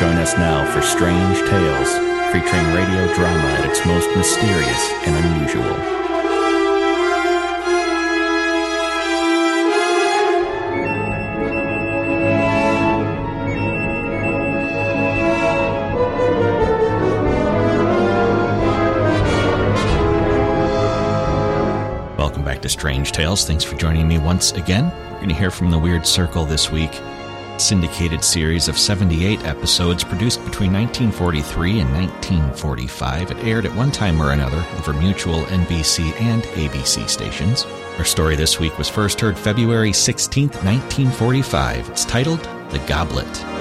Join us now for Strange Tales, featuring radio drama at its most mysterious and unusual. Welcome back to Strange Tales. Thanks for joining me once again. We're going to hear from the Weird Circle this week. Syndicated series of 78 episodes produced between 1943 and 1945. It aired at one time or another over mutual NBC and ABC stations. Our story this week was first heard February 16, 1945. It's titled The Goblet.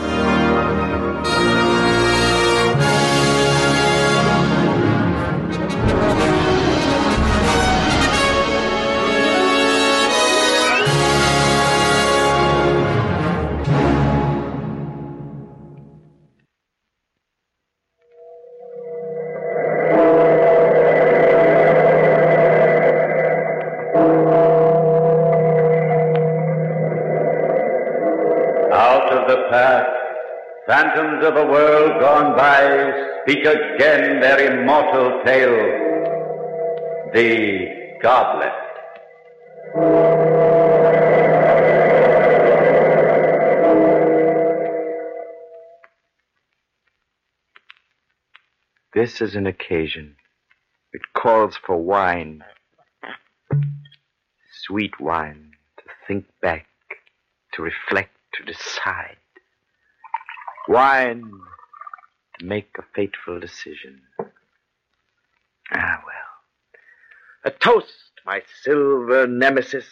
Phantoms of a world gone by speak again their immortal tale. The Goblet. This is an occasion. It calls for wine. Sweet wine to think back, to reflect, to decide. Wine to make a fateful decision. Ah, well. A toast, my silver nemesis.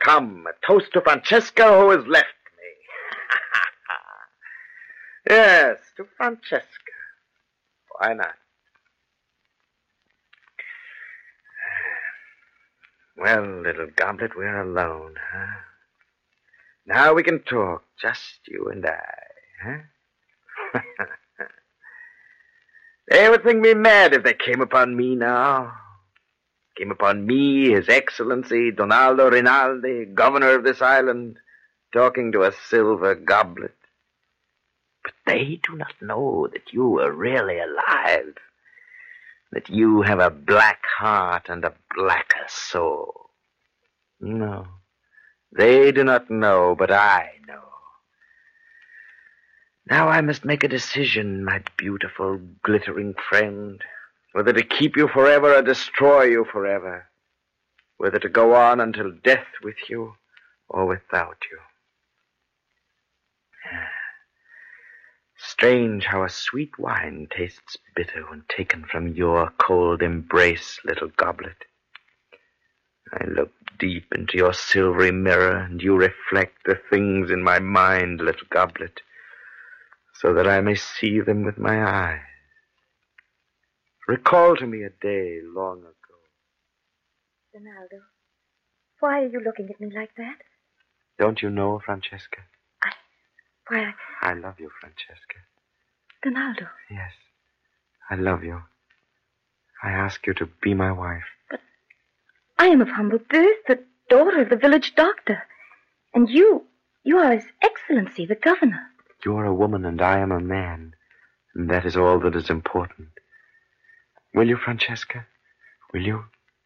Come, a toast to Francesca who has left me. yes, to Francesca. Why not? Well, little goblet, we're alone, huh? Now we can talk, just you and I, they would think me mad if they came upon me now. Came upon me, His Excellency Donaldo Rinaldi, governor of this island, talking to a silver goblet. But they do not know that you are really alive. That you have a black heart and a blacker soul. No, they do not know, but I know. Now I must make a decision, my beautiful, glittering friend, whether to keep you forever or destroy you forever, whether to go on until death with you or without you. Strange how a sweet wine tastes bitter when taken from your cold embrace, little goblet. I look deep into your silvery mirror, and you reflect the things in my mind, little goblet, so that I may see them with my eyes. Recall to me a day long ago. Donaldo, why are you looking at me like that? Don't you know, Francesca? I. Why, I love you, Francesca. Donaldo, Yes, I love you. I ask you to be my wife. But I am of humble birth, the daughter of the village doctor. And you, you are His Excellency, the governor. You are a woman and I am a man, and that is all that is important. Will you, Francesca? Will you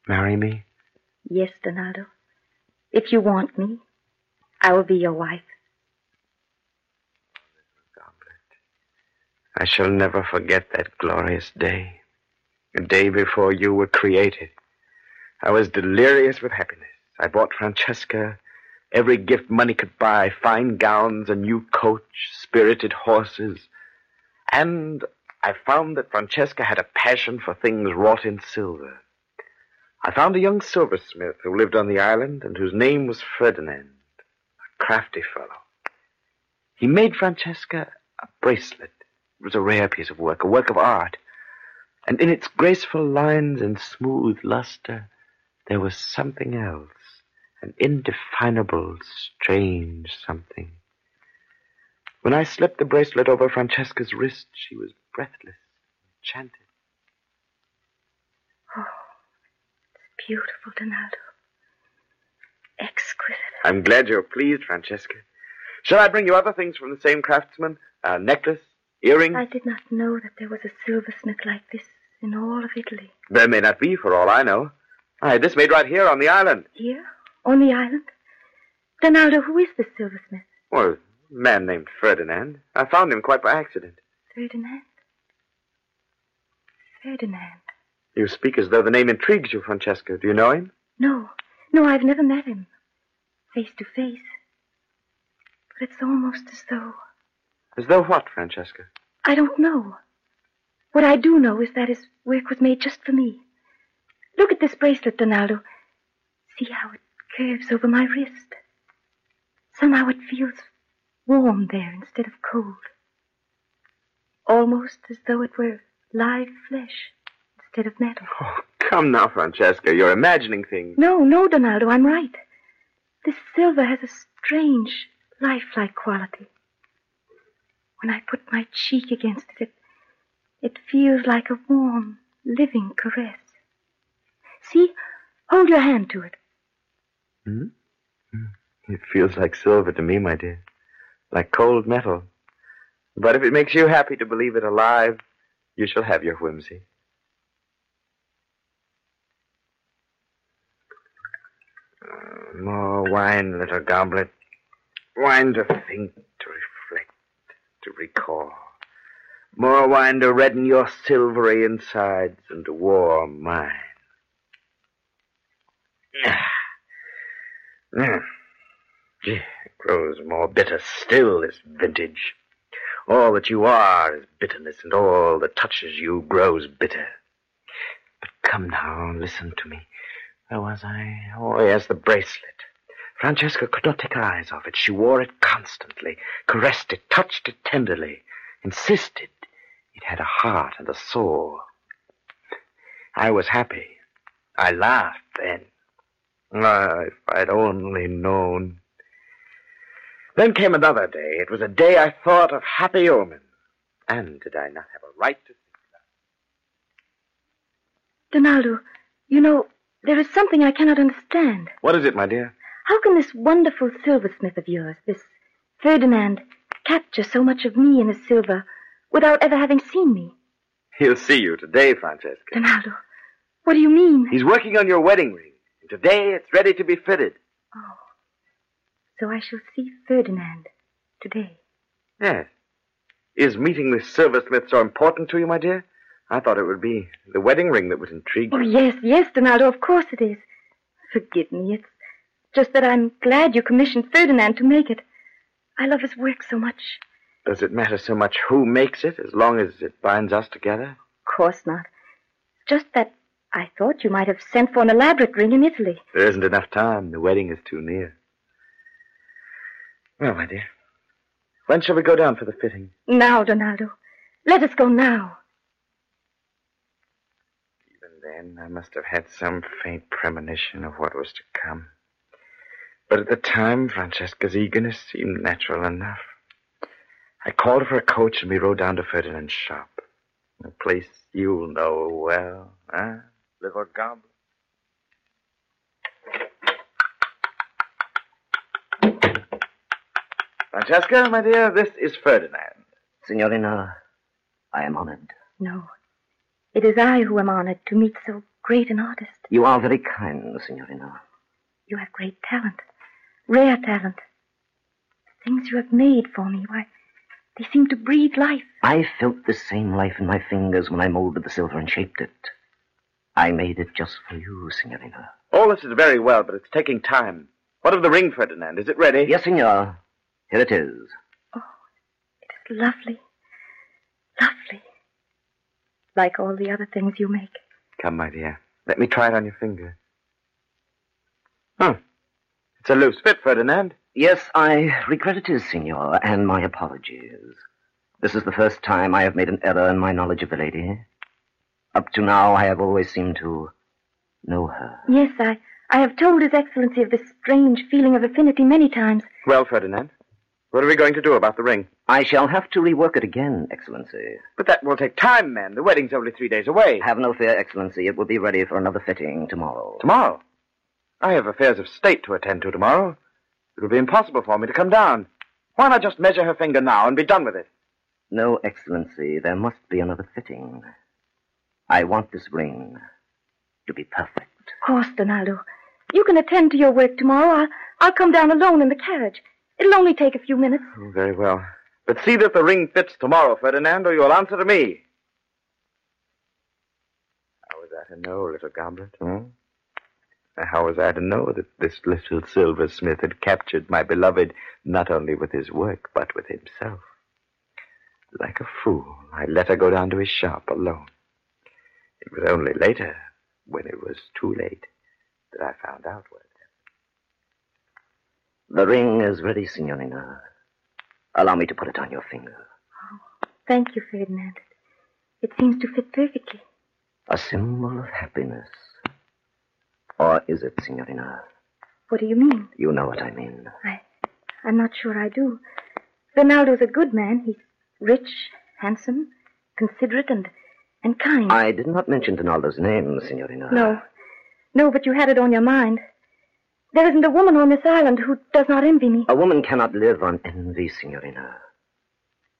marry me? Yes, Donaldo. If you want me, I will be your wife. I shall never forget that glorious day. The day before you were created. I was delirious with happiness. I bought Francesca every gift money could buy fine gowns, a new coach, spirited horses. And I found that Francesca had a passion for things wrought in silver. I found a young silversmith who lived on the island and whose name was Ferdinand, a crafty fellow. He made Francesca a bracelet. It was a rare piece of work, a work of art. And in its graceful lines and smooth luster, there was something else, an indefinable, strange something. When I slipped the bracelet over Francesca's wrist, she was breathless, enchanted. Oh, it's beautiful, Donaldo. Exquisite. I'm glad you're pleased, Francesca. Shall I bring you other things from the same craftsman? A necklace, earrings? I did not know that there was a silversmith like this in all of Italy. There may not be, for all I know. I had this made right here on the island. Here? On the island? Donaldo, who is this silversmith? Well, a man named Ferdinand. I found him quite by accident. Ferdinand? Ferdinand. You speak as though the name intrigues you, Francesca. Do you know him? No, no, I've never met him. Face to face. But it's almost as though. As though what, Francesca? I don't know. What I do know is that his work was made just for me. Look at this bracelet, Donaldo. See how it curves over my wrist. Somehow it feels warm there instead of cold. Almost as though it were live flesh instead of metal. Oh, come now, Francesca. You're imagining things. No, no, Donaldo, I'm right. This silver has a strange, lifelike quality. When I put my cheek against it, it, it feels like a warm, living caress. See? Hold your hand to it. Hmm? It feels like silver to me, my dear. Like cold metal. But if it makes you happy to believe it alive, you shall have your whimsy. Uh, more wine, little goblet. Wine to think, to reflect, to recall. More wine to redden your silvery insides and to warm mine. Mm. It grows more bitter still, this vintage. All that you are is bitterness, and all that touches you grows bitter. But come now, listen to me. Where was I? Oh, yes, the bracelet. Francesca could not take her eyes off it. She wore it constantly, caressed it, touched it tenderly, insisted it had a heart and a soul. I was happy. I laughed then. Ah, if I'd only known. Then came another day. It was a day I thought of happy omen. And did I not have a right to think that? Donaldo, you know, there is something I cannot understand. What is it, my dear? How can this wonderful silversmith of yours, this Ferdinand, capture so much of me in his silver without ever having seen me? He'll see you today, Francesca. Donaldo, what do you mean? He's working on your wedding ring. And today it's ready to be fitted. Oh, so I shall see Ferdinand today. Yes. Is meeting this silversmith so important to you, my dear? I thought it would be the wedding ring that would intrigue Oh, yes, yes, Donaldo, of course it is. Forgive me, it's just that I'm glad you commissioned Ferdinand to make it. I love his work so much. Does it matter so much who makes it, as long as it binds us together? Of course not. Just that I thought you might have sent for an elaborate ring in Italy. There isn't enough time. The wedding is too near. Well, my dear, when shall we go down for the fitting? Now, Donaldo. Let us go now. Even then, I must have had some faint premonition of what was to come. But at the time, Francesca's eagerness seemed natural enough. I called for a coach and we rode down to Ferdinand's shop. A place you'll know well, huh, little goblin? Francesca, my dear, this is Ferdinand. Signorina, I am honored. No. It is I who am honored to meet so great an artist. You are very kind, Signorina. You have great talent. Rare talent. The things you have made for me, why, they seem to breathe life. I felt the same life in my fingers when I molded the silver and shaped it. I made it just for you, Signorina. All this is very well, but it's taking time. What of the ring, Ferdinand? Is it ready? Yes, Signor. Here it is. Oh, it is lovely. Lovely. Like all the other things you make. Come, my dear. Let me try it on your finger. Huh. It's a loose fit, Ferdinand. Yes, I regret it is, Signor, and my apologies. This is the first time I have made an error in my knowledge of the lady. Up to now, I have always seemed to know her. Yes, I, I have told His Excellency of this strange feeling of affinity many times. Well, Ferdinand, what are we going to do about the ring? I shall have to rework it again, Excellency. But that will take time, man. The wedding's only three days away. Have no fear, Excellency. It will be ready for another fitting tomorrow. Tomorrow? I have affairs of state to attend to tomorrow. It will be impossible for me to come down. Why not just measure her finger now and be done with it? No, Excellency. There must be another fitting. I want this ring to be perfect. Of course, Donaldo. You can attend to your work tomorrow. I'll, I'll come down alone in the carriage. It'll only take a few minutes. Oh, very well. But see that the ring fits tomorrow, Ferdinand, or you'll answer to me. How was I to know, little goblet? Hmm? How was I to know that this little silversmith had captured my beloved not only with his work, but with himself? Like a fool, I let her go down to his shop alone. It was only later, when it was too late, that I found out what had happened. The ring is ready, Signorina. Allow me to put it on your finger. Oh, Thank you, Ferdinand. It seems to fit perfectly. A symbol of happiness. Or is it, Signorina? What do you mean? You know what I mean. I, I'm not sure I do. Donaldo's a good man. He's rich, handsome, considerate, and and kind. I did not mention Donaldo's name, Signorina. No. No, but you had it on your mind. There isn't a woman on this island who does not envy me. A woman cannot live on envy, Signorina.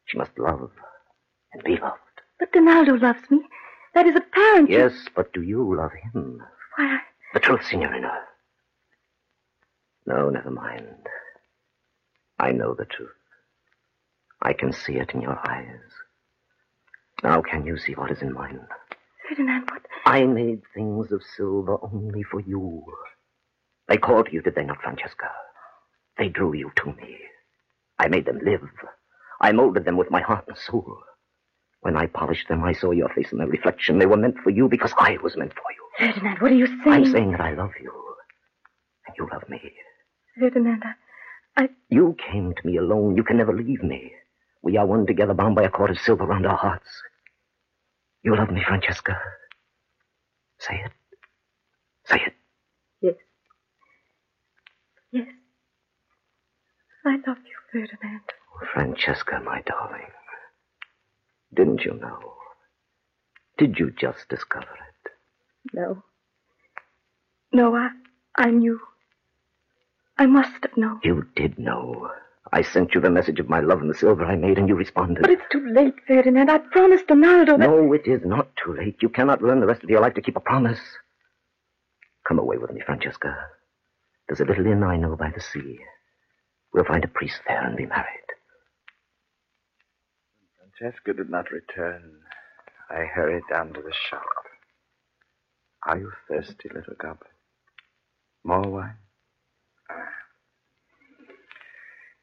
She must love and be loved. But Donaldo loves me. That is apparent. Yes, but do you love him? Why, I... The truth, Signorina. No, never mind. I know the truth. I can see it in your eyes. Now, can you see what is in mine? Ferdinand, what? I made things of silver only for you. They called you, did they not, Francesca? They drew you to me. I made them live. I molded them with my heart and soul. When I polished them, I saw your face in their reflection. They were meant for you because I was meant for you. Ferdinand, what are you saying? I'm saying that I love you. And you love me. Ferdinand, I... I... You came to me alone. You can never leave me. We are one together, bound by a cord of silver round our hearts. You love me, Francesca. Say it. Say it. Yes. Yes. I love you, Ferdinand. Oh, Francesca, my darling. Didn't you know? Did you just discover it? No. No, I, I knew. I must have known. You did know. I sent you the message of my love and the silver I made, and you responded. But it's too late, Ferdinand. I promised Donaldo that. No, it is not too late. You cannot learn the rest of your life to keep a promise. Come away with me, Francesca. There's a little inn I know by the sea. We'll find a priest there and be married. Francesca did not return. I hurried down to the shop. Are you thirsty, little goblet? More wine?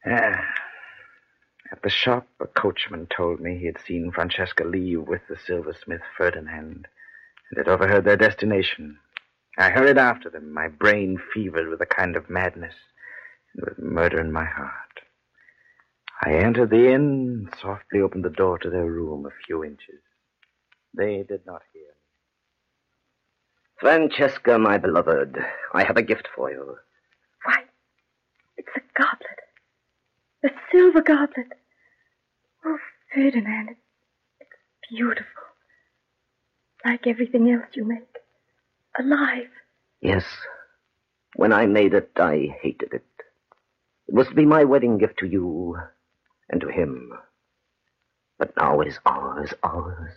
Ah. At the shop, a coachman told me he had seen Francesca leave with the silversmith Ferdinand and had overheard their destination. I hurried after them, my brain fevered with a kind of madness and with murder in my heart. I entered the inn and softly opened the door to their room a few inches. They did not hear me. Francesca, my beloved, I have a gift for you. Why, it's a goblet. Silver goblet. Oh, Ferdinand, it's beautiful. Like everything else you make. Alive. Yes. When I made it, I hated it. It was to be my wedding gift to you and to him. But now it is ours, ours.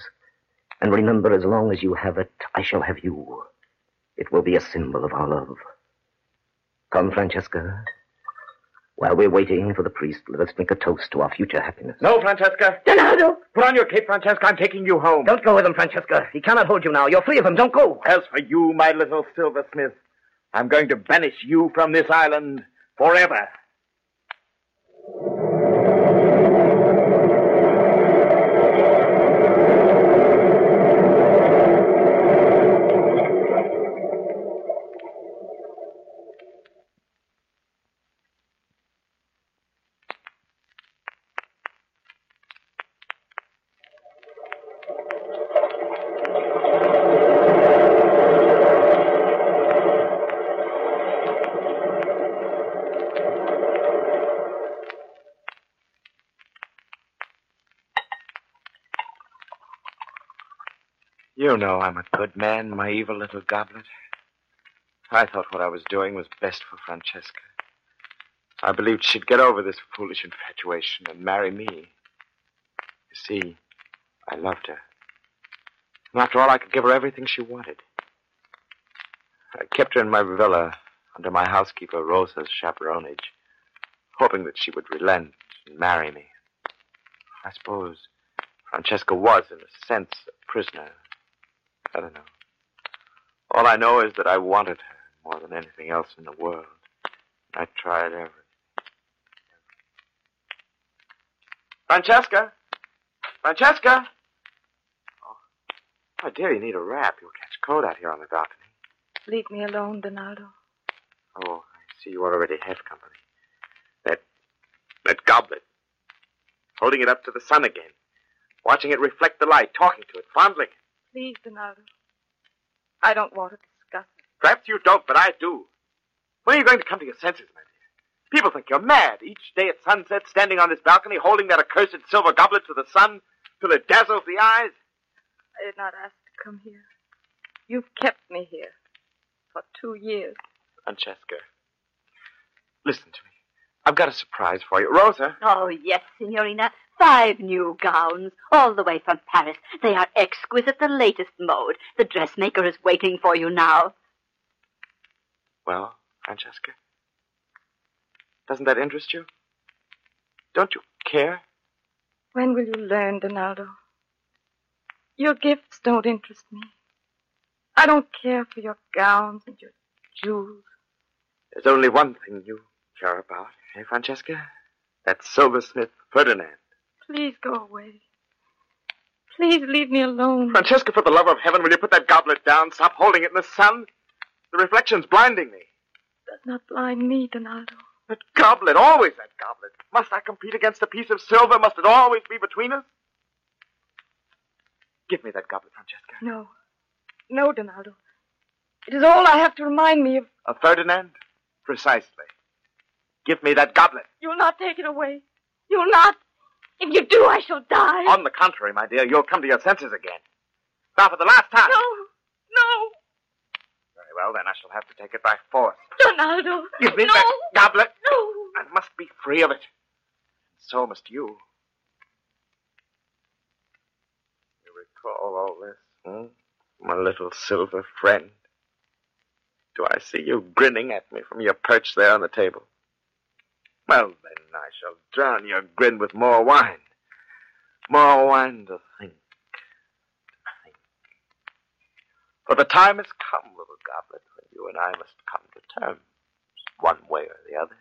And remember, as long as you have it, I shall have you. It will be a symbol of our love. Come, Francesca. While we're waiting for the priest, let us drink a toast to our future happiness. No, Francesca. Donaldo! Put on your cape, Francesca. I'm taking you home. Don't go with him, Francesca. He cannot hold you now. You're free of him. Don't go. As for you, my little silversmith, I'm going to banish you from this island forever. You know I'm a good man, my evil little goblet. I thought what I was doing was best for Francesca. I believed she'd get over this foolish infatuation and marry me. You see, I loved her. And after all, I could give her everything she wanted. I kept her in my villa under my housekeeper Rosa's chaperonage, hoping that she would relent and marry me. I suppose Francesca was, in a sense, a prisoner. I don't know. All I know is that I wanted her more than anything else in the world. I tried everything. Francesca? Francesca? Oh, my dear, you need a wrap. You'll catch cold out here on the balcony. Leave me alone, Donaldo. Oh, I see you already have company. That. that goblet. Holding it up to the sun again. Watching it reflect the light, talking to it, fondling it. Please, Donaldo. I don't want to discuss it. Perhaps you don't, but I do. When are you going to come to your senses, my dear? People think you're mad. Each day at sunset, standing on this balcony, holding that accursed silver goblet to the sun till it dazzles the eyes. I did not ask to come here. You've kept me here for two years. Francesca, listen to me. I've got a surprise for you. Rosa. Oh, yes, Signorina. Five new gowns, all the way from Paris. They are exquisite, the latest mode. The dressmaker is waiting for you now. Well, Francesca? Doesn't that interest you? Don't you care? When will you learn, Donaldo? Your gifts don't interest me. I don't care for your gowns and your jewels. There's only one thing you care about, eh, Francesca? That silversmith Ferdinand. Please go away. Please leave me alone. Francesca, for the love of heaven, will you put that goblet down? Stop holding it in the sun. The reflection's blinding me. Does not blind me, Donaldo. That goblet, always that goblet. Must I compete against a piece of silver? Must it always be between us? Give me that goblet, Francesca. No. No, Donaldo. It is all I have to remind me of. Of Ferdinand? Precisely. Give me that goblet. You'll not take it away. You'll not. If you do, I shall die. On the contrary, my dear, you'll come to your senses again. Now, for the last time. No. No. Very well, then I shall have to take it by force. Donaldo. Give me no. that goblet. No. I must be free of it. and So must you. You recall all this, hmm? My little silver friend. Do I see you grinning at me from your perch there on the table? Well, then, I shall drown your grin with more wine. More wine to think. To think. For the time has come, little goblet, when you and I must come to terms, one way or the other.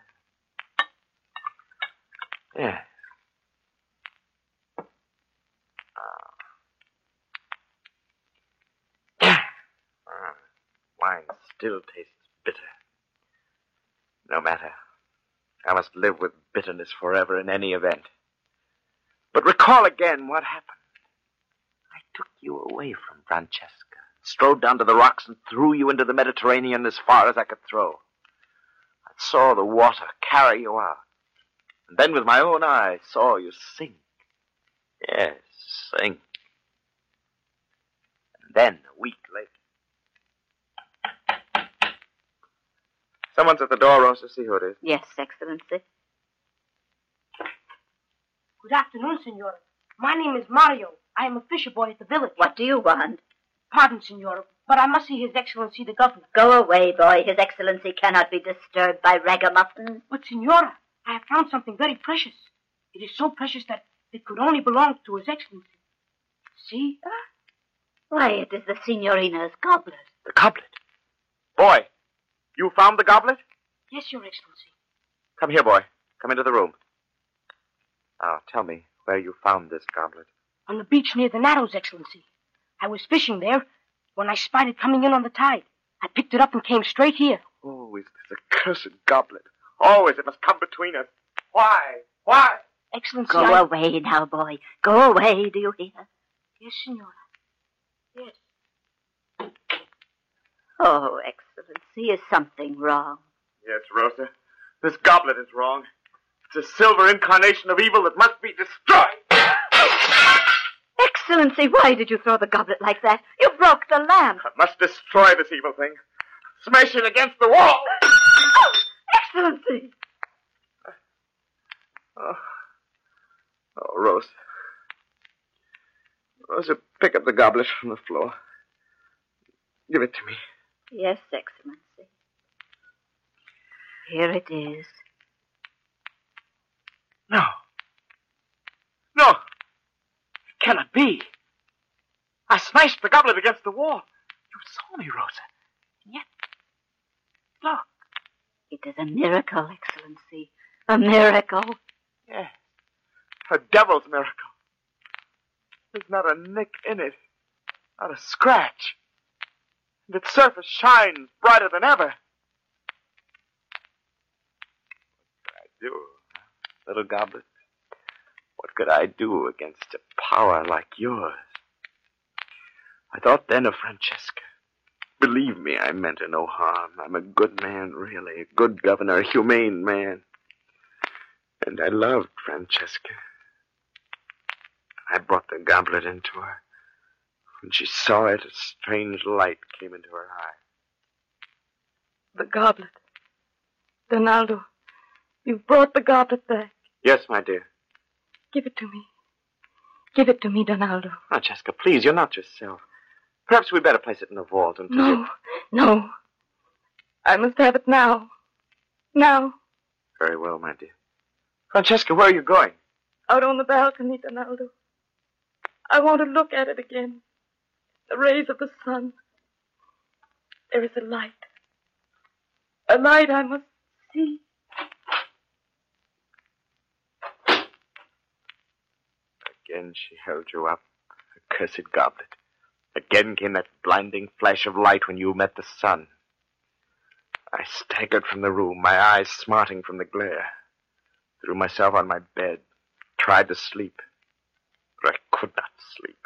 Yes. Ah. Ah, Wine still tastes bitter. No matter. I must live with bitterness forever in any event. But recall again what happened. I took you away from Francesca, strode down to the rocks, and threw you into the Mediterranean as far as I could throw. I saw the water carry you out, and then with my own eyes saw you sink. Yes, sink. And then, a week later. Someone's at the door, Rosa. See who it is. Yes, Excellency. Good afternoon, Senora. My name is Mario. I am a fisher boy at the village. What do you want? Pardon, Senora, but I must see His Excellency the Governor. Go away, boy. His Excellency cannot be disturbed by ragamuffins. But, Senora, I have found something very precious. It is so precious that it could only belong to His Excellency. See? Why, it is the Signorina's goblet. The goblet. Boy, you found the goblet? Yes, Your Excellency. Come here, boy. Come into the room. Now, tell me where you found this goblet. On the beach near the Narrows, Excellency. I was fishing there when I spied it coming in on the tide. I picked it up and came straight here. Always this accursed goblet. Always it must come between us. Why? Why? Excellency, Go I... away now, boy. Go away, do you hear? Yes, Senora. Yes. Oh, Excellency, is something wrong? Yes, Rosa. This goblet is wrong. It's a silver incarnation of evil that must be destroyed. Excellency, why did you throw the goblet like that? You broke the lamp. I must destroy this evil thing. Smash it against the wall. Oh, Excellency! Oh, oh Rose. Rosa, pick up the goblet from the floor. Give it to me. Yes, Excellency. Here it is. No. No. It cannot be. I smashed the goblet against the wall. You saw me, Rosa. And yet, look. It is a miracle, Excellency. A miracle. Yes. A devil's miracle. There's not a nick in it. Not a scratch. Its surface shines brighter than ever. What could I do, little goblet? What could I do against a power like yours? I thought then of Francesca. Believe me, I meant her no harm. I'm a good man, really. A good governor, a humane man. And I loved Francesca. I brought the goblet into her. When she saw it, a strange light came into her eye. The goblet. Donaldo, you've brought the goblet back. Yes, my dear. Give it to me. Give it to me, Donaldo. Ah, Francesca, please, you're not yourself. Perhaps we'd better place it in the vault until No, you... no. I must have it now. Now. Very well, my dear. Francesca, where are you going? Out on the balcony, Donaldo. I want to look at it again. The rays of the sun. There is a light. A light I must see. Again she held you up. Accursed goblet. Again came that blinding flash of light when you met the sun. I staggered from the room, my eyes smarting from the glare. Threw myself on my bed, tried to sleep, but I could not sleep.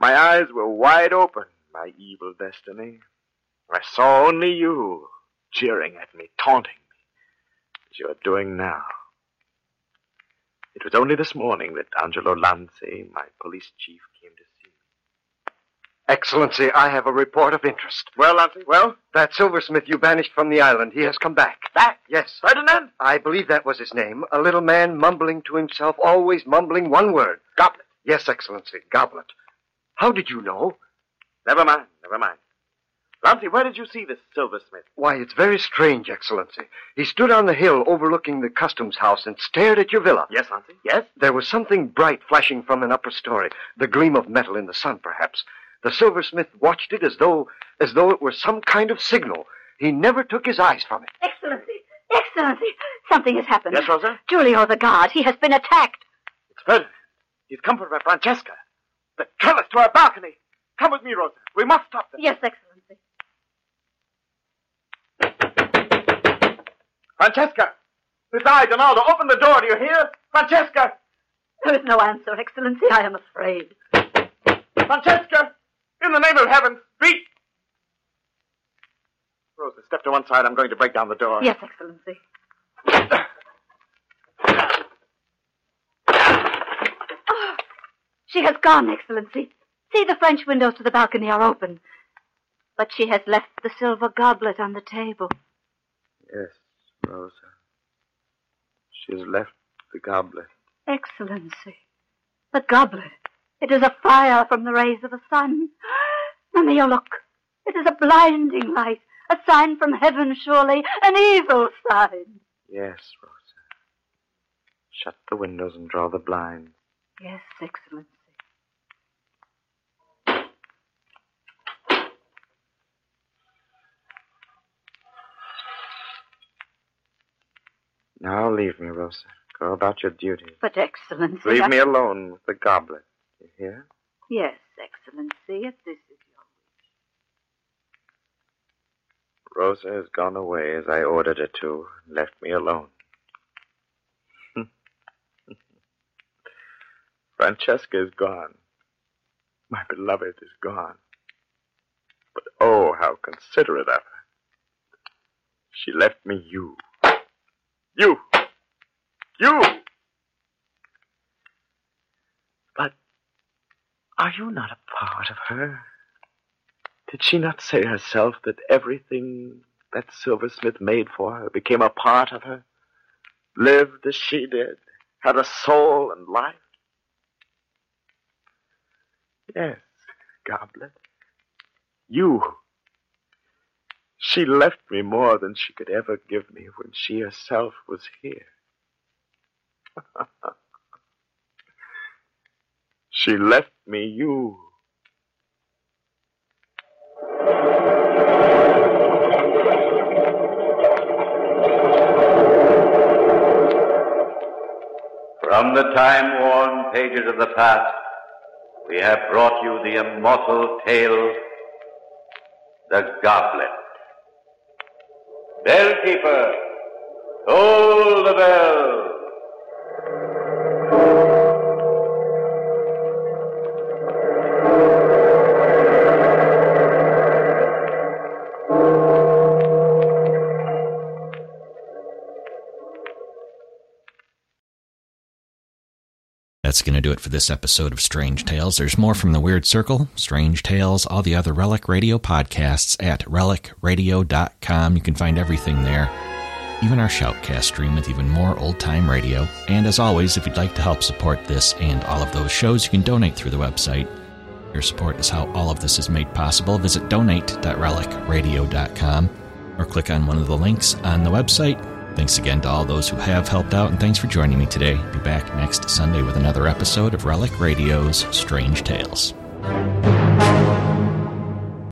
My eyes were wide open, my evil destiny. I saw only you, jeering at me, taunting me, as you are doing now. It was only this morning that Angelo Lanzi, my police chief, came to see me. Excellency, I have a report of interest. Well, Lanzi, well? That silversmith you banished from the island, he has come back. Back? Yes. Ferdinand? I believe that was his name. A little man mumbling to himself, always mumbling one word. Goblet. Yes, Excellency, goblet. How did you know? Never mind, never mind. Lanzi, where did you see this silversmith? Why, it's very strange, Excellency. He stood on the hill overlooking the customs house and stared at your villa. Yes, Lanzi, yes? There was something bright flashing from an upper story, the gleam of metal in the sun, perhaps. The silversmith watched it as though as though it were some kind of signal. He never took his eyes from it. Excellency! Excellency! Something has happened. Yes, Rosa? Giulio the guard. He has been attacked. It's Ferdinand. He's come for Francesca. The trellis to our balcony. Come with me, Rosa. We must stop them. Yes, Excellency. Francesca! It's I, Donaldo. Open the door, do you hear? Francesca! There is no answer, Excellency. I am afraid. Francesca! In the name of heaven, speak! Rosa, step to one side. I'm going to break down the door. Yes, Excellency. Oh, she has gone, Excellency. See, the French windows to the balcony are open. But she has left the silver goblet on the table. Yes, Rosa. She has left the goblet. Excellency. The goblet. It is a fire from the rays of the sun. Mamma, look. It is a blinding light. A sign from heaven, surely. An evil sign. Yes, Rosa. Shut the windows and draw the blinds. Yes, Excellency. Now leave me, Rosa. Go about your duties. But, Excellency. Leave I- me alone with the goblet. You hear? Yes, Excellency, if this is your. Rosa has gone away as I ordered her to, and left me alone. Francesca is gone. My beloved is gone. But oh, how considerate of her. She left me you. You! You! But Are you not a part of her? Did she not say herself that everything that silversmith made for her became a part of her? Lived as she did, had a soul and life? Yes, Goblet. You. She left me more than she could ever give me when she herself was here. she left me you. From the time-worn pages of the past, we have brought you the immortal tale, The Goblet. Bellkeeper, toll the bell. Going to do it for this episode of Strange Tales. There's more from the Weird Circle, Strange Tales, all the other Relic Radio podcasts at relicradio.com. You can find everything there, even our Shoutcast stream with even more old time radio. And as always, if you'd like to help support this and all of those shows, you can donate through the website. Your support is how all of this is made possible. Visit donate.relicradio.com or click on one of the links on the website Thanks again to all those who have helped out, and thanks for joining me today. Be back next Sunday with another episode of Relic Radio's Strange Tales.